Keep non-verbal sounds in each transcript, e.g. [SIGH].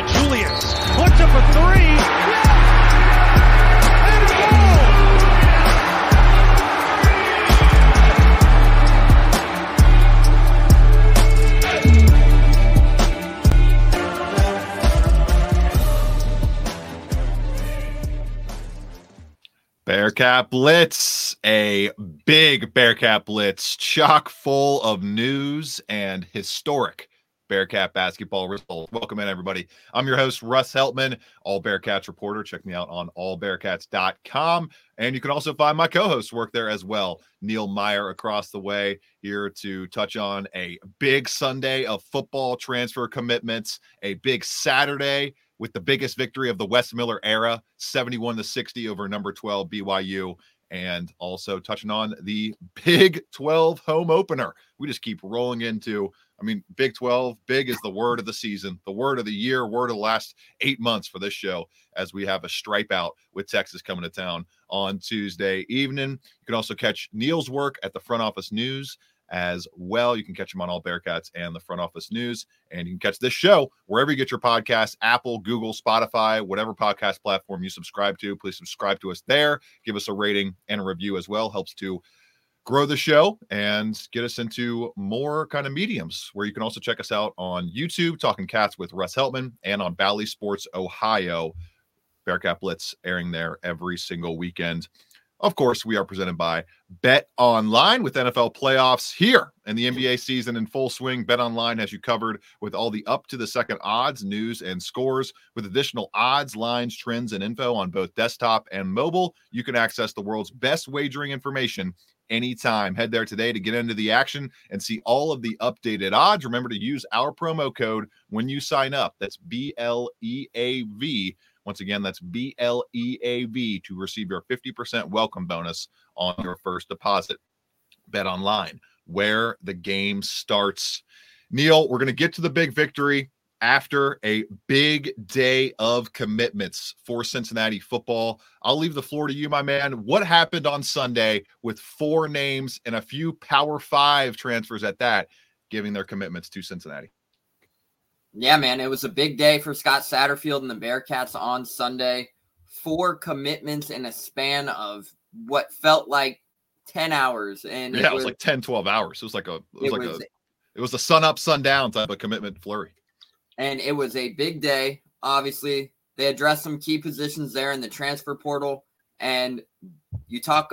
to Julius. Puts up for three. Bearcat Blitz, a big Bearcat Blitz, chock full of news and historic Bearcat basketball results. Welcome in, everybody. I'm your host, Russ Heltman, All Bearcats reporter. Check me out on allbearcats.com. And you can also find my co hosts work there as well. Neil Meyer across the way here to touch on a big Sunday of football transfer commitments, a big Saturday with the biggest victory of the Wes Miller era, 71 to 60 over number 12 BYU. And also touching on the [LAUGHS] Big 12 home opener. We just keep rolling into, I mean, Big 12, big is the word of the season, the word of the year, word of the last eight months for this show, as we have a stripe out with Texas coming to town on Tuesday evening. You can also catch Neil's work at the front office news as well. You can catch them on all Bearcats and the front office news. And you can catch this show wherever you get your podcasts Apple, Google, Spotify, whatever podcast platform you subscribe to. Please subscribe to us there. Give us a rating and a review as well. Helps to grow the show and get us into more kind of mediums where you can also check us out on YouTube, Talking Cats with Russ Heltman, and on Bally Sports Ohio. Bearcat Blitz airing there every single weekend. Of course, we are presented by Bet Online with NFL playoffs here and the NBA season in full swing. Bet Online has you covered with all the up to the second odds, news, and scores. With additional odds, lines, trends, and info on both desktop and mobile, you can access the world's best wagering information anytime. Head there today to get into the action and see all of the updated odds. Remember to use our promo code when you sign up. That's B L E A V once again, that's B L E A V to receive your 50% welcome bonus on your first deposit. Bet online, where the game starts. Neil, we're going to get to the big victory after a big day of commitments for Cincinnati football. I'll leave the floor to you, my man. What happened on Sunday with four names and a few Power Five transfers at that, giving their commitments to Cincinnati? Yeah, man, it was a big day for Scott Satterfield and the Bearcats on Sunday. Four commitments in a span of what felt like 10 hours. And yeah, it was, it was like 10, 12 hours. It was like a, it was it like was, a, it was a sun up, sun down type of commitment flurry. And it was a big day. Obviously, they addressed some key positions there in the transfer portal. And you talk,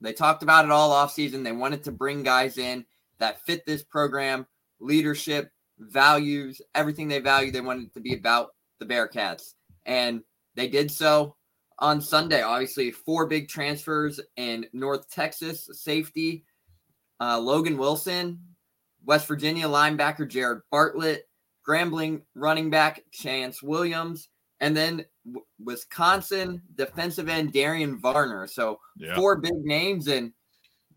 they talked about it all off season. They wanted to bring guys in that fit this program, leadership, values, everything they value, they wanted to be about the Bearcats. And they did so on Sunday. Obviously, four big transfers in North Texas safety uh, Logan Wilson, West Virginia linebacker Jared Bartlett, Grambling running back Chance Williams, and then w- Wisconsin defensive end Darian Varner. So, yeah. four big names. And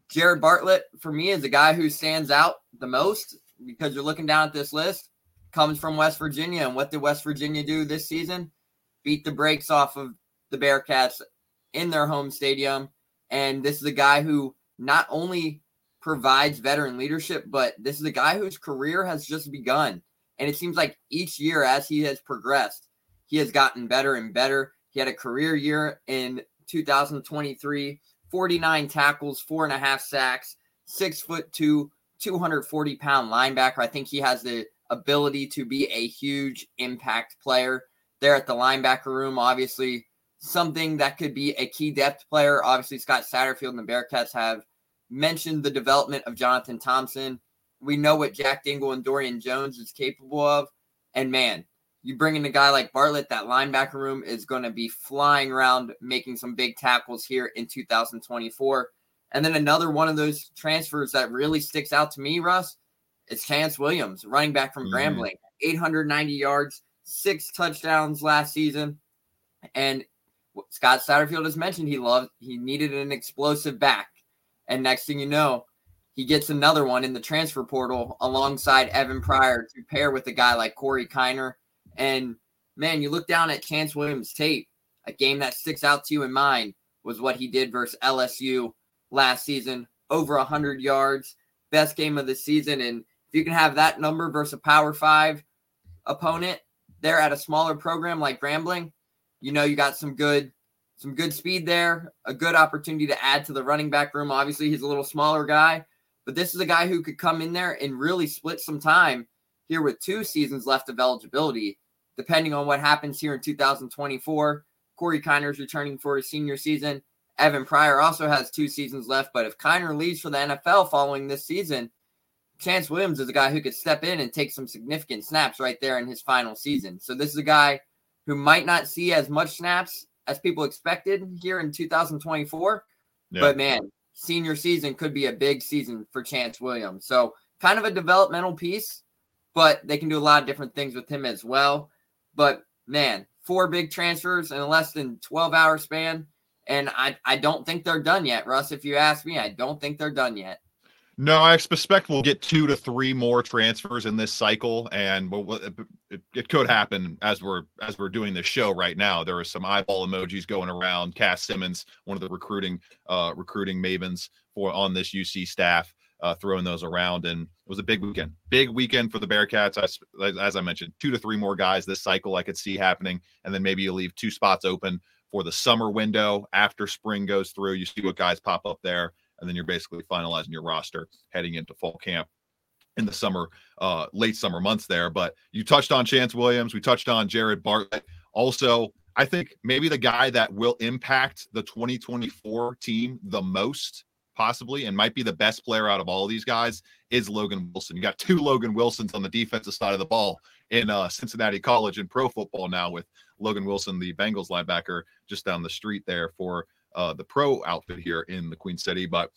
Jared Bartlett, for me, is the guy who stands out the most because you're looking down at this list, comes from West Virginia. And what did West Virginia do this season? Beat the brakes off of the Bearcats in their home stadium. And this is a guy who not only provides veteran leadership, but this is a guy whose career has just begun. And it seems like each year as he has progressed, he has gotten better and better. He had a career year in 2023, 49 tackles, four and a half sacks, six foot two, 240 pound linebacker. I think he has the ability to be a huge impact player there at the linebacker room. Obviously, something that could be a key depth player. Obviously, Scott Satterfield and the Bearcats have mentioned the development of Jonathan Thompson. We know what Jack Dingle and Dorian Jones is capable of. And man, you bring in a guy like Bartlett, that linebacker room is going to be flying around making some big tackles here in 2024. And then another one of those transfers that really sticks out to me, Russ, is Chance Williams, running back from mm-hmm. Grambling, 890 yards, six touchdowns last season. And Scott Satterfield has mentioned he loved he needed an explosive back. And next thing you know, he gets another one in the transfer portal alongside Evan Pryor to pair with a guy like Corey Kiner. And man, you look down at Chance Williams' tape, a game that sticks out to you in mind was what he did versus LSU last season, over 100 yards, best game of the season. And if you can have that number versus a Power Five opponent, there at a smaller program like Grambling, you know, you got some good some good speed there, a good opportunity to add to the running back room. Obviously, he's a little smaller guy, but this is a guy who could come in there and really split some time here with two seasons left of eligibility, depending on what happens here in 2024. Corey Kiner is returning for his senior season. Evan Pryor also has two seasons left, but if Kiner leaves for the NFL following this season, Chance Williams is a guy who could step in and take some significant snaps right there in his final season. So this is a guy who might not see as much snaps as people expected here in 2024. Yeah. But man, senior season could be a big season for Chance Williams. So kind of a developmental piece, but they can do a lot of different things with him as well. But man, four big transfers in a less than 12 hour span. And I, I don't think they're done yet, Russ. If you ask me, I don't think they're done yet. No, I suspect we'll get two to three more transfers in this cycle, and it, it could happen as we're as we're doing this show right now. There are some eyeball emojis going around. Cass Simmons, one of the recruiting uh, recruiting mavens for on this UC staff, uh, throwing those around, and it was a big weekend. Big weekend for the Bearcats. As, as I mentioned, two to three more guys this cycle I could see happening, and then maybe you leave two spots open for the summer window after spring goes through. You see what guys pop up there and then you're basically finalizing your roster heading into fall camp in the summer, uh, late summer months there. But you touched on Chance Williams. We touched on Jared Bartlett. Also, I think maybe the guy that will impact the 2024 team the most, possibly, and might be the best player out of all of these guys is Logan Wilson. You got two Logan Wilsons on the defensive side of the ball in uh, Cincinnati College and pro football now with Logan Wilson, the Bengals linebacker, just down the street there for uh, the pro outfit here in the Queen City. But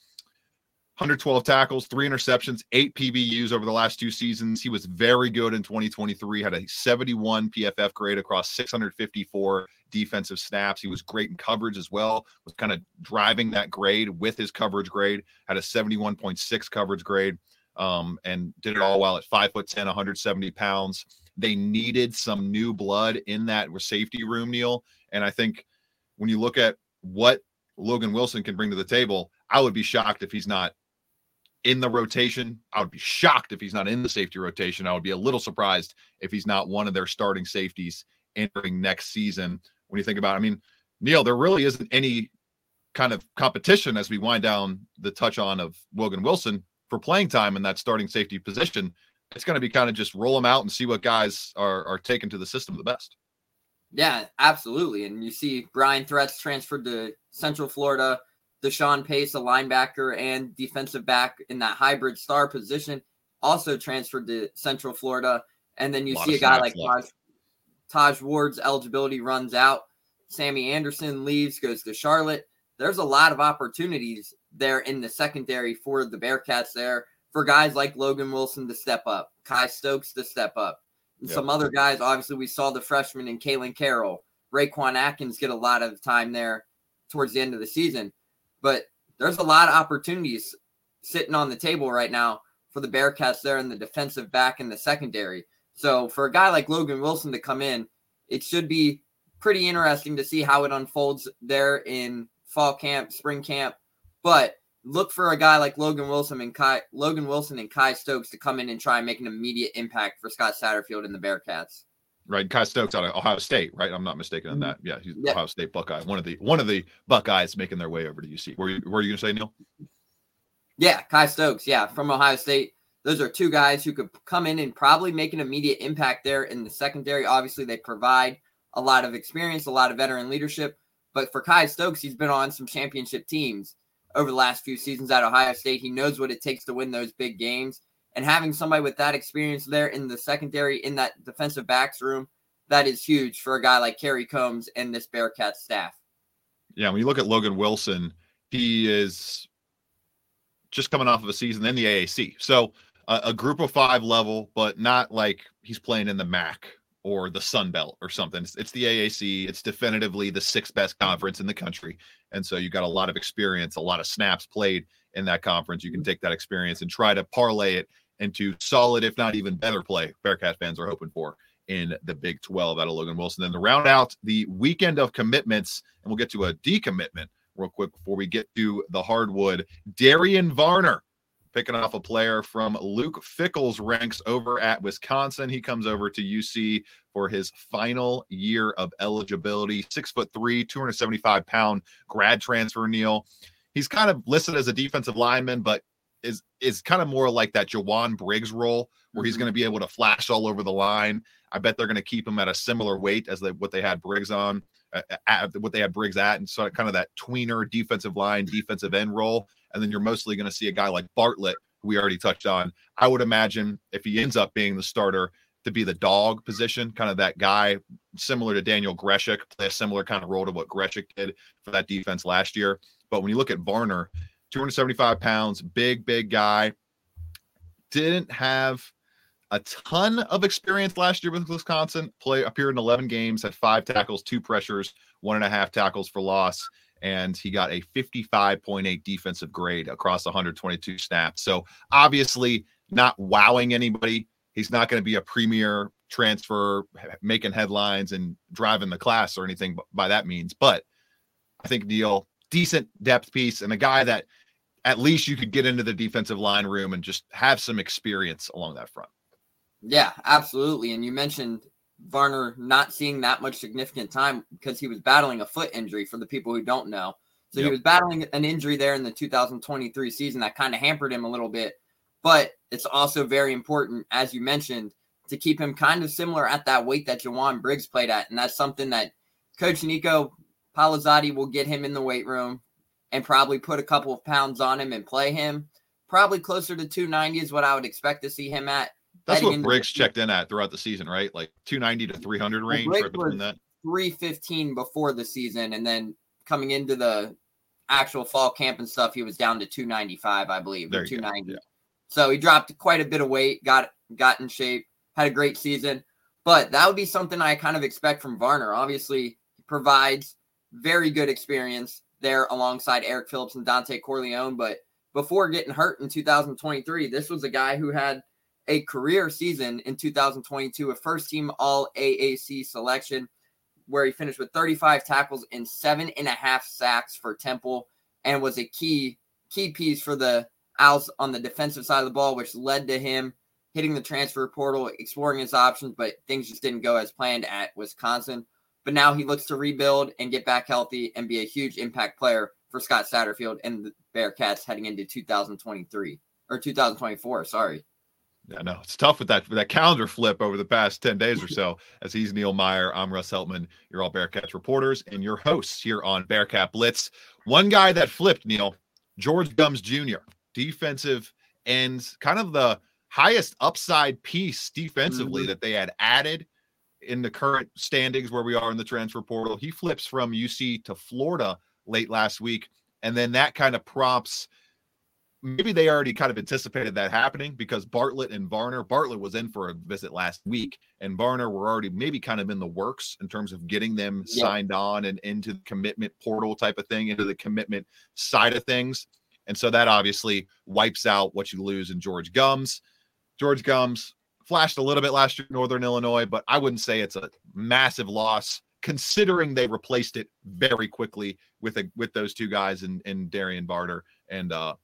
112 tackles, three interceptions, eight PBUs over the last two seasons. He was very good in 2023, had a 71 PFF grade across 654 defensive snaps. He was great in coverage as well, was kind of driving that grade with his coverage grade, had a 71.6 coverage grade, um, and did it all while at five foot 10, 170 pounds. They needed some new blood in that safety room, Neil. And I think when you look at what Logan Wilson can bring to the table, I would be shocked if he's not in the rotation. I would be shocked if he's not in the safety rotation. I would be a little surprised if he's not one of their starting safeties entering next season. When you think about, it. I mean, Neil, there really isn't any kind of competition as we wind down the touch on of Logan Wilson for playing time in that starting safety position. It's going to be kind of just roll them out and see what guys are are taken to the system the best. Yeah, absolutely. And you see Bryon Threats transferred to Central Florida, Deshawn Pace, a linebacker and defensive back in that hybrid star position, also transferred to Central Florida. And then you see a guy like Taj, Taj Ward's eligibility runs out. Sammy Anderson leaves, goes to Charlotte. There's a lot of opportunities there in the secondary for the Bearcats there for guys like Logan Wilson to step up, Kye Stokes to step up, yep. some other guys. Obviously, we saw the freshman in Kalen Carroll, Raquan Atkins get a lot of time there towards the end of the season. But there's a lot of opportunities sitting on the table right now for the Bearcats there in the defensive back in the secondary. So for a guy like Logan Wilson to come in, it should be pretty interesting to see how it unfolds there in fall camp, spring camp. But look for a guy like Logan Wilson and Kye Logan Wilson and Kye Stokes to come in and try and make an immediate impact for Scott Satterfield and the Bearcats right? Kye Stokes out of Ohio State, right? I'm not mistaken on mm-hmm. that. Yeah, he's yep. Ohio State Buckeye. One of the one of the Buckeyes making their way over to UC. Were you were you gonna say Neil? Yeah, Kye Stokes. Yeah, from Ohio State. Those are two guys who could come in and probably make an immediate impact there in the secondary. Obviously, they provide a lot of experience, a lot of veteran leadership. But for Kye Stokes, he's been on some championship teams over the last few seasons at Ohio State. He knows what it takes to win those big games and having somebody with that experience there in the secondary in that defensive backs room that is huge for a guy like Kerry Coombs and this Bearcat staff. Yeah, when you look at Logan Wilson, he is just coming off of a season in the AAC. So uh, a group of five level, but not like he's playing in the MAC or the Sun Belt or something. It's, it's, the AAC. It's definitively the sixth best conference in the country. And so you got a lot of experience, a lot of snaps played in that conference. You can mm-hmm. take that experience and try to parlay it into solid, if not even better play Bearcat fans are hoping for in the Big 12 out of Logan Wilson. Then to round out the weekend of commitments, and we'll get to a decommitment real quick before we get to the hardwood. Darian Varner picking off a player from Luke Fickell's ranks over at Wisconsin. He comes over to UC for his final year of eligibility. Six foot three, 275 pound grad transfer, Neil. He's kind of listed as a defensive lineman, but is is kind of more like that Jowon Briggs role where he's Mhm. going to be able to flash all over the line. I bet they're going to keep him at a similar weight as they, what they had Briggs on, uh, at what they had Briggs at, and so kind of that tweener defensive line, defensive end role. And then you're mostly going to see a guy like Bartlett, who we already touched on. I would imagine if he ends up being the starter, to be the dog position, kind of that guy similar to Daniel Grzesiak, play a similar kind of role to what Greshik did for that defense last year. But when you look at Varner, 275 pounds, big, big guy, didn't have a ton of experience last year with Wisconsin. Play appeared in 11 games, had five tackles, two pressures, one and a half tackles for loss, and he got a 55.8 defensive grade across 122 snaps. So obviously not wowing anybody. He's not going to be a premier transfer, making headlines and driving the class or anything by that means. But I think Neil, decent depth piece and a guy that at least you could get into the defensive line room and just have some experience along that front. Yeah, absolutely. And you mentioned Varner not seeing that much significant time because he was battling a foot injury for the people who don't know. So he was battling an injury there in the 2023 season that kind of hampered him a little bit. But it's also very important, as you mentioned, to keep him kind of similar at that weight that Jowon Briggs played at. And that's something that Coach Nico Palazzati will get him in the weight room and probably put a couple of pounds on him and play him. Probably closer to 290 is what I would expect to see him at. That's what Briggs checked in at throughout the season, right? Like 290 to 300 range, Briggs right between was- that. 315 before the season and then coming into the actual fall camp and stuff he was down to 295 i believe There or you go, 290 yeah. so he dropped quite a bit of weight got got in shape had a great season but that would be something i kind of expect from varner obviously he provides very good experience there alongside eric phillips and dontay corleone but before getting hurt in 2023 this was a guy who had a career season in 2022 a first team all aac selection where he finished with 35 tackles and seven and a half sacks for Temple and was a key key piece for the Owls on the defensive side of the ball, which led to him hitting the transfer portal, exploring his options, but things just didn't go as planned at Wisconsin. But now he looks to rebuild and get back healthy and be a huge impact player for Scott Satterfield and the Bearcats heading into 2023 or 2024. Sorry. Yeah, no, it's tough with that with that calendar flip over the past 10 days or so. As he's Neil Meyer, I'm Russ Heltman, you're all Bearcats reporters and your hosts here on Bearcat Blitz. One guy that flipped, Neil, George Gums Jr., defensive ends, kind of the highest upside piece defensively Mhm. that they had added in the current standings where we are in the transfer portal. He flips from UC to Florida late last week. And then that kind of prompts maybe they already kind of anticipated that happening because Bartlett and Varner, Bartlett was in for a visit last week, and Varner were already maybe kind of in the works in terms of getting them Yeah. signed on and into the commitment portal type of thing, into the commitment side of things. And so that obviously wipes out what you lose in George Gums. George Gums flashed a little bit last year in Northern Illinois, but I wouldn't say it's a massive loss considering they replaced it very quickly with a with those two guys and in Darian Varner and uh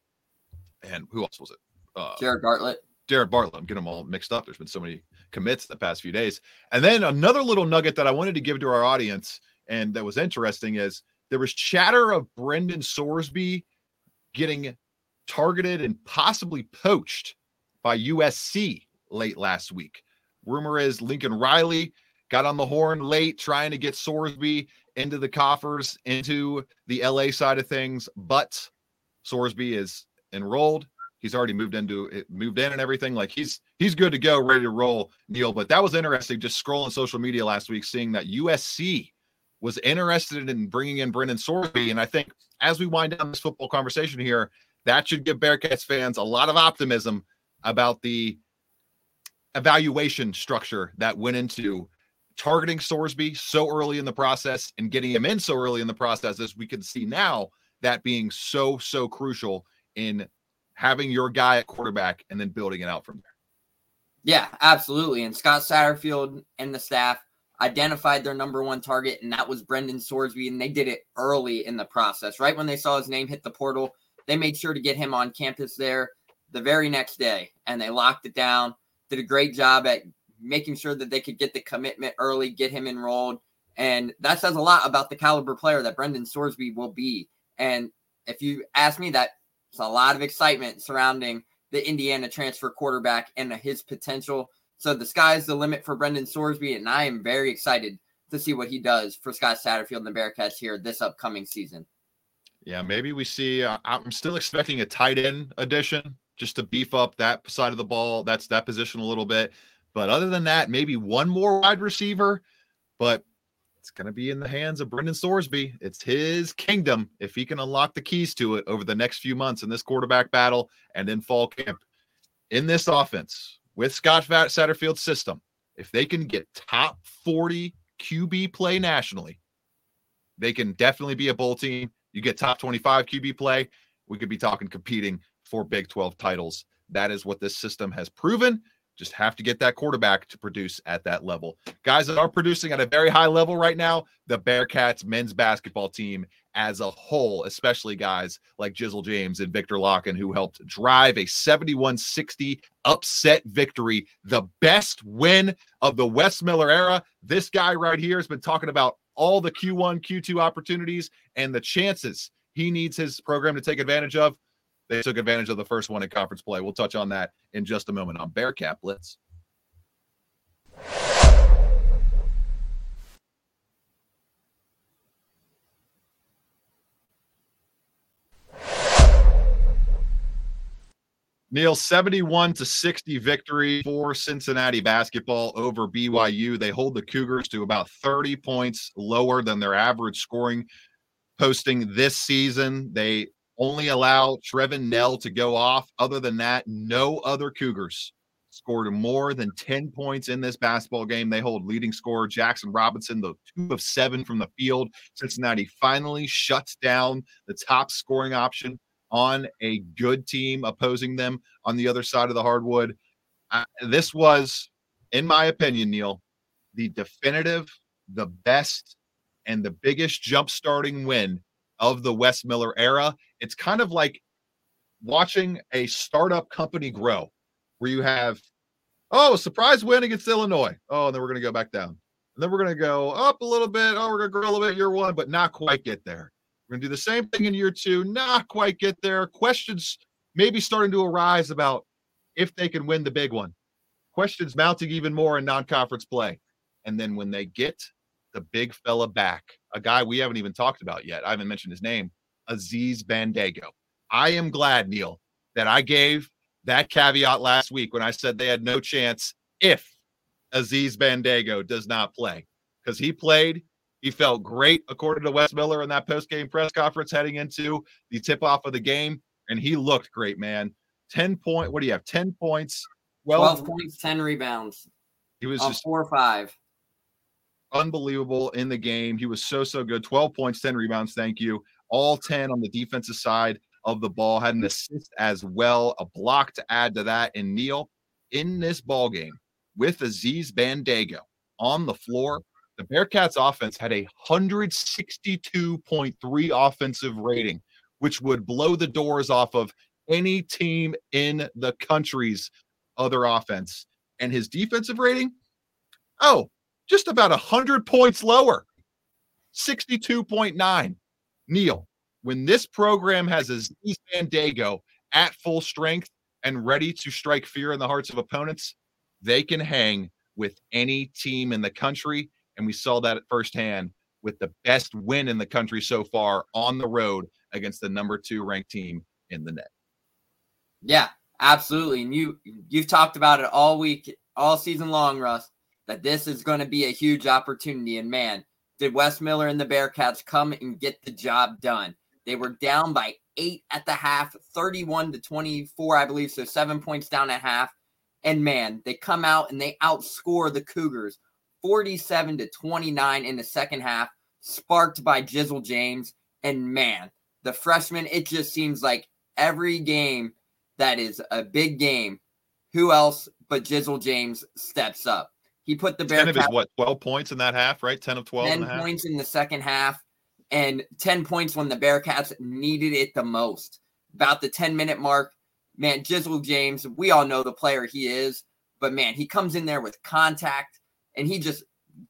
and who else was it? Uh Jared Bartlett. Jared Bartlett. I'm getting them all mixed up. There's been so many commits the past few days. And then another little nugget that I wanted to give to our audience and that was interesting is there was chatter of Brendan Sorsby getting targeted and possibly poached by USC late last week. Rumor is Lincoln Riley got on the horn late trying to get Sorsby into the coffers, into the LA side of things, but Sorsby is enrolled. He's already moved into it, moved in and everything. Like he's he's good to go, ready to roll, Neil. But that was interesting. Just scrolling social media last week, seeing that USC was interested in bringing in Brendan Sorsby, and I think as we wind down this football conversation here, that should give Bearcats fans a lot of optimism about the evaluation structure that went into targeting Sorsby so early in the process and getting him in so early in the process, as we can see now, that being so so crucial in having your guy at quarterback and then building it out from there. Yeah, absolutely. And Scott Satterfield and the staff identified their number one target, and that was Brendan Sorsby. And they did it early in the process, right when they saw his name hit the portal. They made sure to get him on campus there. the very next day and they locked it down. Did a great job at making sure that they could get the commitment early, get him enrolled. And that says a lot about the caliber player that Brendan Sorsby will be. And if you ask me, a lot of excitement surrounding the Indiana transfer quarterback and his potential. So the sky's the limit for Brendan Sorsby, and I am very excited to see what he does for Scott Satterfield and the Bearcats here this upcoming season. Yeah, maybe we see. Uh, I'm still expecting a tight end addition just to beef up that side of the ball. That's that position a little bit. But other than that, maybe one more wide receiver. But it's going to be in the hands of Brendan Sorsby. It's his kingdom if he can unlock the keys to it over the next few months in this quarterback battle and in fall camp. In this offense with Scott Satterfield's system, if they can get top 40 QB play nationally, they can definitely be a bowl team. You get top 25 QB play, we could be talking competing for Big 12 titles. That is what this system has proven. Just have to get that quarterback to produce at that level. Guys that are producing at a very high level right now, the Bearcats men's basketball team as a whole, especially guys like Jizzle James and Viktor Lakhin, who helped drive a 71 60 upset victory, the best win of the Wes Miller era. This guy right here has been talking about all the Q1, Q2 opportunities and the chances he needs his program to take advantage of. They took advantage of the first one in conference play. We'll touch on that in just a moment on Bearcat Blitz. Neil, 71 to 60 victory for Cincinnati basketball over BYU. They hold the Cougars to about 30 points lower than their average scoring posting this season. They only allow Trevin Knell to go off. Other than that, no other Cougars scored more than 10 points in this basketball game. They hold leading scorer Jaxson Robinson, the two of seven from the field. Cincinnati finally shuts down the top scoring option on a good team opposing them on the other side of the hardwood. Uh, this was, in my opinion, Neil, the definitive, the best, and the biggest jump starting win of the Wes Miller era. It's kind of like watching a startup company grow where you have, oh, surprise win against Illinois. Oh, and then we're going to go back down. And then we're going to go up a little bit. Oh, we're going to grow a little bit year one, but not quite get there. We're going to do the same thing in year two, not quite get there. Questions maybe starting to arise about if they can win the big one. Questions mounting even more in non conference play. And then when they get the big fella back, a guy we haven't even talked about yet. I haven't mentioned his name, Aziz Bandaogo. I am glad, Neil, that I gave that caveat last week when I said they had no chance if Aziz Bandaogo does not play because he played. He felt great, according to Wes Miller in that post game press conference heading into the tip off of the game. And he looked great, man. 10 point, what do you have? 10 points, 12, 12 points, 10 rebounds. He was oh, just four or five unbelievable in the game. He was so, so good. 12 points, 10 rebounds. Thank you. All 10 on the defensive side of the ball. Had an assist as well, a block to add to that. And Neil, in this ball game with Aziz Bandaogo on the floor, the Bearcats offense had a 162.3 offensive rating, which would blow the doors off of any team in the country's other offense. And his defensive rating, oh, just about 100 points lower. 62.9 neil when this program has aziz bandaogo at full strength and ready to strike fear in the hearts of opponents they can hang with any team in the country. And we saw that at firsthand with the best win in the country so far on the road against the number two ranked team in the net. Yeah absolutely. And you you've talked about it all week all season long russ that this is going to be a huge opportunity. And man, did Wes Miller and the Bearcats come and get the job done? They were down by eight at the half, 31 to 24, I believe. So seven points down at half. And man, they come out and they outscore the Cougars 47 to 29 in the second half, sparked by Jizzle James. And man, the freshman, it just seems like every game that is a big game, who else but Jizzle James steps up? He put the Bearcats. 10 of his, what, 12 points in that half, right? 10 of 12. 10 points in the second half, and 10 points when the Bearcats needed it the most. About the 10 minute mark, man, Jizzle James, we all know the player he is, but man, he comes in there with contact and he just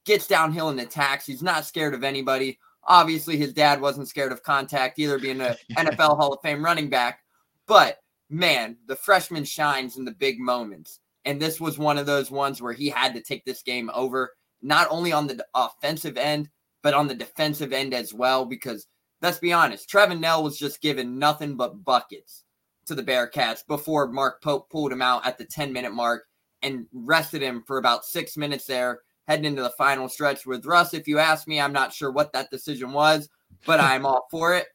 gets downhill and attacks. He's not scared of anybody. Obviously, his dad wasn't scared of contact either, being an [LAUGHS] NFL Hall of Fame running back. But man, the freshman shines in the big moments. And this was one of those ones where he had to take this game over, not only on the offensive end, but on the defensive end as well. Because let's be honest, Trevin Knell was just given nothing but buckets to the Bearcats before Mark Pope pulled him out at the 10 minute mark and rested him for about six minutes there, heading into the final stretch with Russ. If you ask me, I'm not sure what that decision was, but I'm all for it.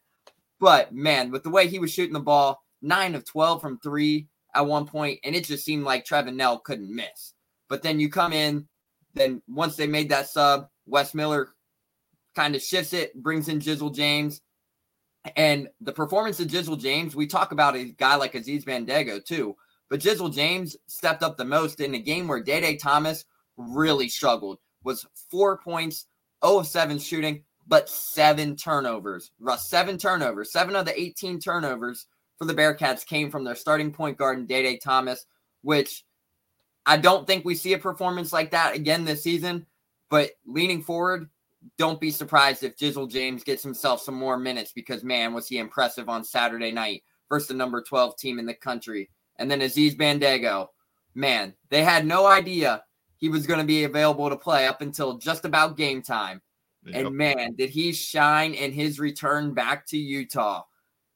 But man, with the way he was shooting the ball, nine of 12 from three at one point, and it just seemed like Trevin Knell couldn't miss. But then you come in, then once they made that sub, Wes Miller kind of shifts it, brings in Jizzle James. And the performance of Jizzle James, we talk about a guy like Aziz Bandaogo too, but Jizzle James stepped up the most in a game where Day Day Thomas really struggled. Was four points, 0 of 7 shooting, but seven turnovers. Russ, seven turnovers. Seven of the 18 turnovers for the Bearcats came from their starting point guard and Day Day Thomas, which I don't think we see a performance like that again this season. But leaning forward, don't be surprised if Jizzle James gets himself some more minutes because, man, was he impressive on Saturday night versus the number 12 team in the country. And then Aziz Bandaogo, man, they had no idea he was going to be available to play up until just about game time. Yep. And man, did he shine in his return back to Utah.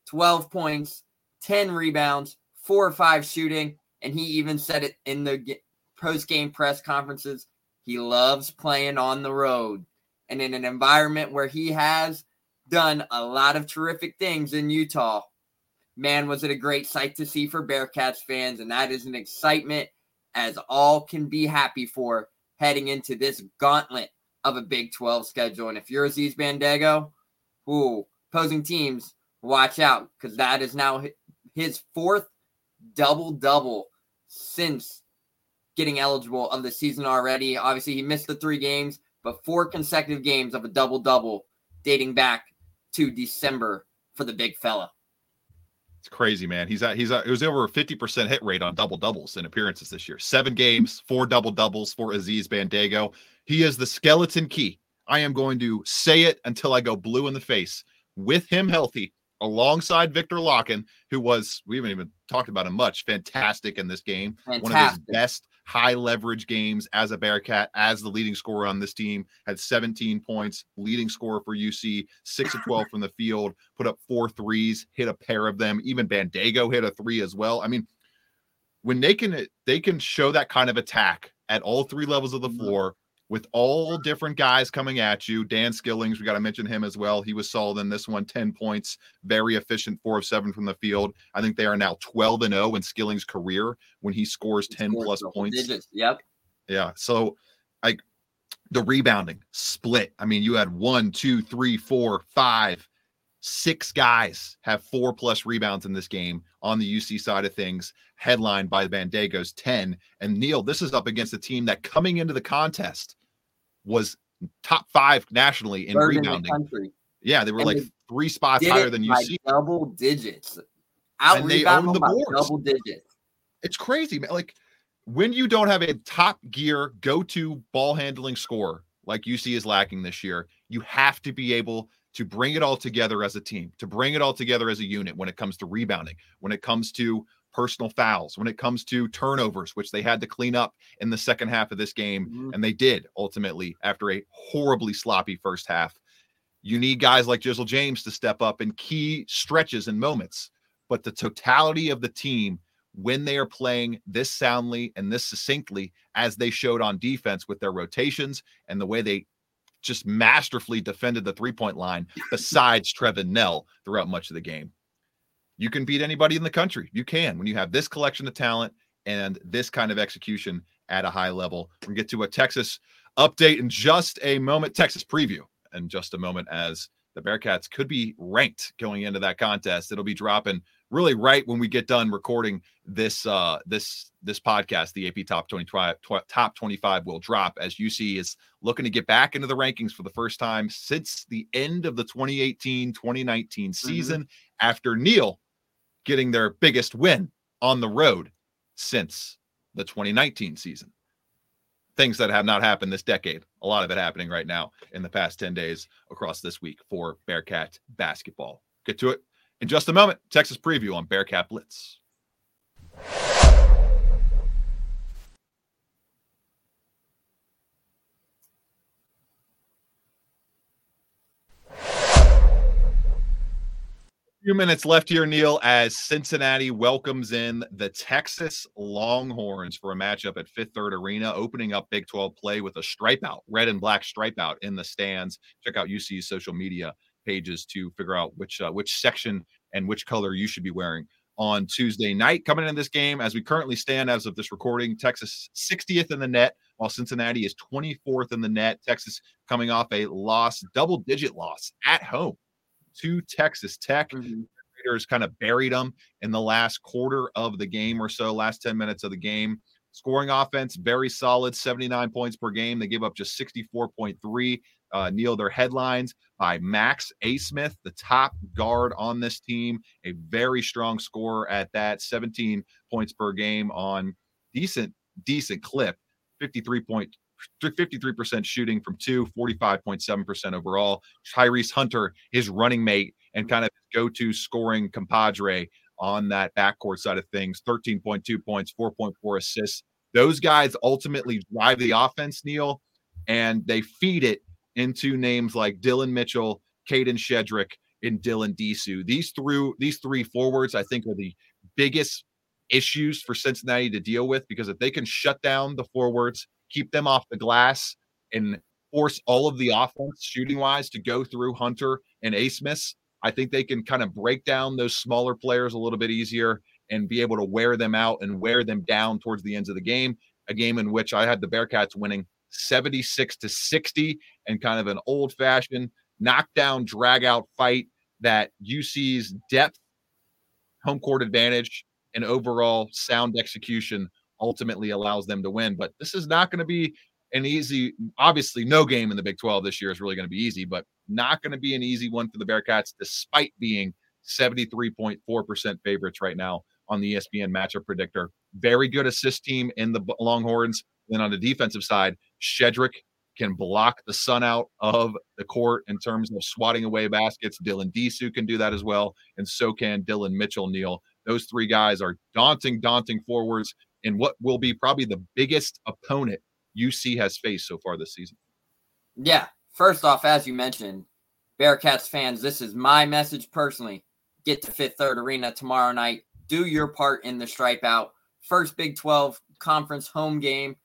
12 points, 10 rebounds, four or five shooting. And he even said it in the post game press conferences. He loves playing on the road and in an environment where he has done a lot of terrific things in Utah. Man, was it a great sight to see for Bearcats fans. And that is an excitement as all can be happy for heading into this gauntlet of a Big 12 schedule. And if you're Aziz Bandaogo, who opposing teams, watch out because that is now his fourth double double since getting eligible of the season already. Obviously, he missed the three games, but four consecutive games of a double double dating back to December for the big fella. It's crazy, man. He's at he's at, it was over a 50% hit rate on double doubles in appearances this year. Seven games, four double doubles for Aziz Bandaogo. He is the skeleton key. I am going to say it until I go blue in the face. With him healthy, alongside Viktor Lakhin, who was, we haven't even talked about him much, fantastic in this game. Fantastic. One of his best high leverage games as a Bearcat, as the leading scorer on this team, had 17 points, leading scorer for UC, 6 of 12 from the field, put up four threes, hit a pair of them. Even Bandaogo hit a three as well. I mean, when they can they can show that kind of attack at all three levels of the mm-hmm. floor with all different guys coming at you. Dan Skillings, we got to mention him as well. He was solid in this one, 10 points, very efficient, four of seven from the field. I think they are now 12 and 0 in Skillings' career when he scores 10 he plus points. Digits. Yep. Yeah. So, like the rebounding split. I mean, you had one, two, three, four, five, six guys have four plus rebounds in this game on the UC side of things, headlined by Bandaogo's 10. And Neil, this is up against a team that coming into the contest was top five nationally in Third rebounding. In the yeah, they were and like they three spots higher than UC. Double digits. Out and they the boards. Double digits. It's crazy, man. Like when you don't have a top gear go-to ball handling score like UC is lacking this year, you have to be able to bring it all together as a team, to bring it all together as a unit when it comes to rebounding, when it comes to personal fouls, when it comes to turnovers, which they had to clean up in the second half of this game. Mm-hmm. And they did ultimately after a horribly sloppy first half. You need guys like Jizzle James to step up in key stretches and moments. But the totality of the team, when they are playing this soundly and this succinctly, as they showed on defense with their rotations and the way they just masterfully defended the three point line, [LAUGHS] besides Trevin Knell throughout much of the game you can beat anybody in the country. You can when you have this collection of talent and this kind of execution at a high level. We're get to a Texas update in just a moment, Texas preview in just a moment as the Bearcats could be ranked going into that contest. It'll be dropping really right when we get done recording this uh this this podcast the ap top 25 top 25 will drop as uc is looking to get back into the rankings for the first time since the end of the 2018 2019 mm-hmm. season mm-hmm. after neil getting their biggest win on the road since the 2019 season. Things that have not happened this decade. A lot of it happening right now in the past 10 days across this week for Bearcat basketball. Get to it in just a moment. Texas preview on Bearcat Blitz. Few minutes left here, Neil, as Cincinnati welcomes in the Texas Longhorns for a matchup at Fifth Third Arena, opening up Big 12 play with a stripe out, red and black stripe out in the stands. Check out UC's social media pages to figure out which uh, which section and which color you should be wearing on Tuesday night. Coming in this game, as we currently stand as of this recording, Texas 60th in the net, while Cincinnati is 24th in the net. Texas coming off a loss, double digit loss at home to Texas Tech. Mm-hmm. Raiders kind of buried them in the last quarter of the game or so, last 10 minutes of the game. Scoring offense, very solid, 79 points per game. They give up just 64.3. Uh, Neil, their headlines by Max Abmas, the top guard on this team, a very strong scorer at that, 17 points per game on decent, decent clip, 53 point 53% shooting from two, 45.7% overall. Tyrese Hunter, his running mate and kind of go to scoring compadre on that backcourt side of things 13.2 points, 4.4 assists. Those guys ultimately drive the offense, Neil, and they feed it into names like Dillon Mitchell, Kadin Shedrick, and Dylan Disu. These through these three forwards, I think, are the biggest issues for Cincinnati to deal with because if they can shut down the forwards keep them off the glass and force all of the offense shooting wise to go through Hunter and Abmas. I think they can kind of break down those smaller players a little bit easier and be able to wear them out and wear them down towards the ends of the game. A game in which I had the Bearcats winning 76 to 60 and kind of an old fashioned knockdown drag out fight that UC's depth, home court advantage, and overall sound execution ultimately allows them to win. But this is not going to be an easy, obviously, no game in the Big 12 this year is really going to be easy, but not going to be an easy one for the Bearcats, despite being 73.4% favorites right now on the ESPN matchup predictor. Very good assist team in the Longhorns. Then on the defensive side, Shedrick can block the sun out of the court in terms of swatting away baskets. Dylan Disu can do that as well. And so can Dillon Mitchell Neil. Those three guys are daunting, daunting forwards in what will be probably the biggest opponent UC has faced so far this season. Yeah. First off, as you mentioned, Bearcats fans, this is my message personally. Get to Fifth Third Arena tomorrow night. Do your part in the stripe out. First Big 12 conference home game.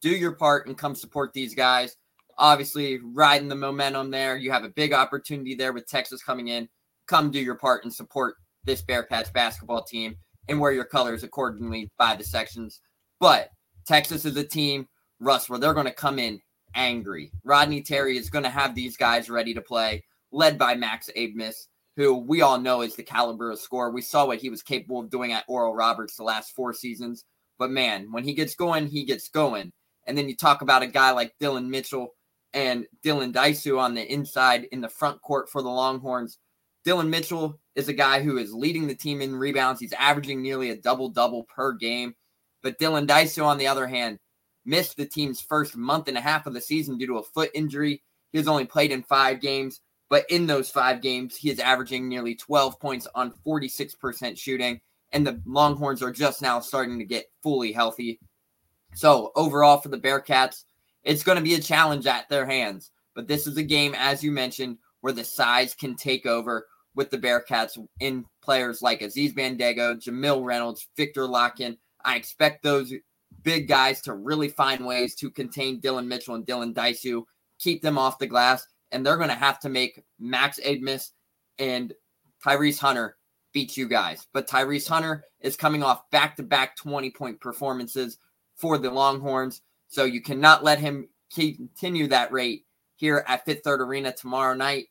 Do your part and come support these guys. Obviously, riding the momentum there. You have a big opportunity there with Texas coming in. Come do your part and support this Bearcats basketball team and wear your colors accordingly by the sections. But Texas is a team, Russ, where they're going to come in angry. Rodney Terry is going to have these guys ready to play, led by Max Abmas, who we all know is the caliber of scorer. We saw what he was capable of doing at Oral Roberts the last four seasons. But man, when he gets going, he gets going. And then you talk about a guy like Dillon Mitchell and Dylan Disu on the inside in the front court for the Longhorns. Dillon Mitchell is a guy who is leading the team in rebounds. He's averaging nearly a double double per game. But Dylan Disu, on the other hand, missed the team's first month and a half of the season due to a foot injury. He has only played in five games, but in those five games, he is averaging nearly 12 points on 46% shooting. And the Longhorns are just now starting to get fully healthy. So, overall, for the Bearcats, it's going to be a challenge at their hands. But this is a game, as you mentioned, where the size can take over with the Bearcats in players like Aziz Bandaogo, Jamille Reynolds, Viktor Lakhin. I expect those big guys to really find ways to contain Dillon Mitchell and Dylan Disu, keep them off the glass, and they're going to have to make Max Abmas and Tyrese Hunter beat you guys. But Tyrese Hunter is coming off back to back 20 point performances for the Longhorns. So you cannot let him continue that rate here at Fifth Third Arena tomorrow night.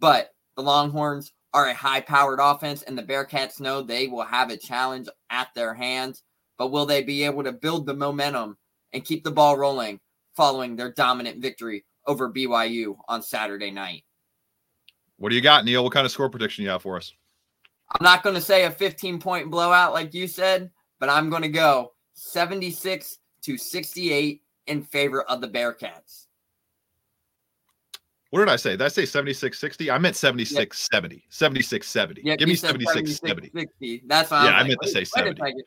But the Longhorns are a high powered offense, and the Bearcats know they will have a challenge at their hands. But will they be able to build the momentum and keep the ball rolling following their dominant victory over BYU on Saturday night? What do you got, Neil? What kind of score prediction you have for us? I'm not going to say a 15 point blowout like you said, but I'm going to go 76 to 68 in favor of the Bearcats. What did I say? Did I say 76 60? I meant 76 70. 76 70. Yeah, Give me said 76 70. 60. That's what Yeah, I, I was meant to say wait- wait a 70.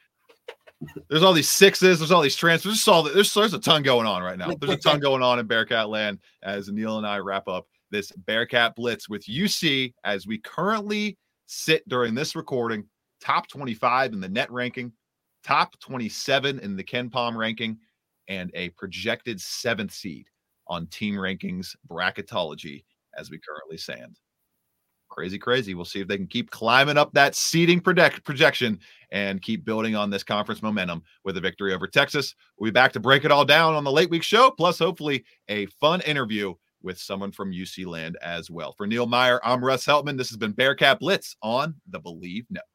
There's all these sixes. There's all these transfers. There's all there's there's a ton going on right now. There's a ton [LAUGHS] going on in Bearcat land as Neil and I wrap up this Bearcat Blitz with UC as we currently sit during this recording, top 25 in the net ranking, top 27 in the KenPom ranking, and a projected seventh seed on team rankings bracketology as we currently stand. Crazy, crazy. We'll see if they can keep climbing up that seeding project- projection and keep building on this conference momentum with a victory over Texas. We'll be back to break it all down on the late week show, plus hopefully a fun interview with someone from UC Land as well. For Neil Meyer, I'm Russ Heltman. This has been Bearcat Blitz on the Bleav Network.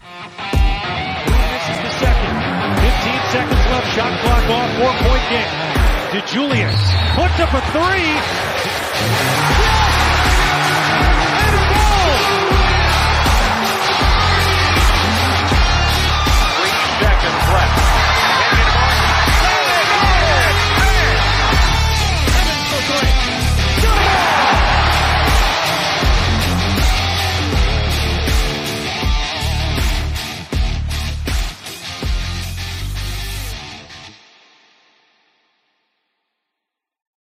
This is the second. 15 seconds left. Shot clock off. Four point game. To DeJulian puts up a three. And goal! Three seconds left.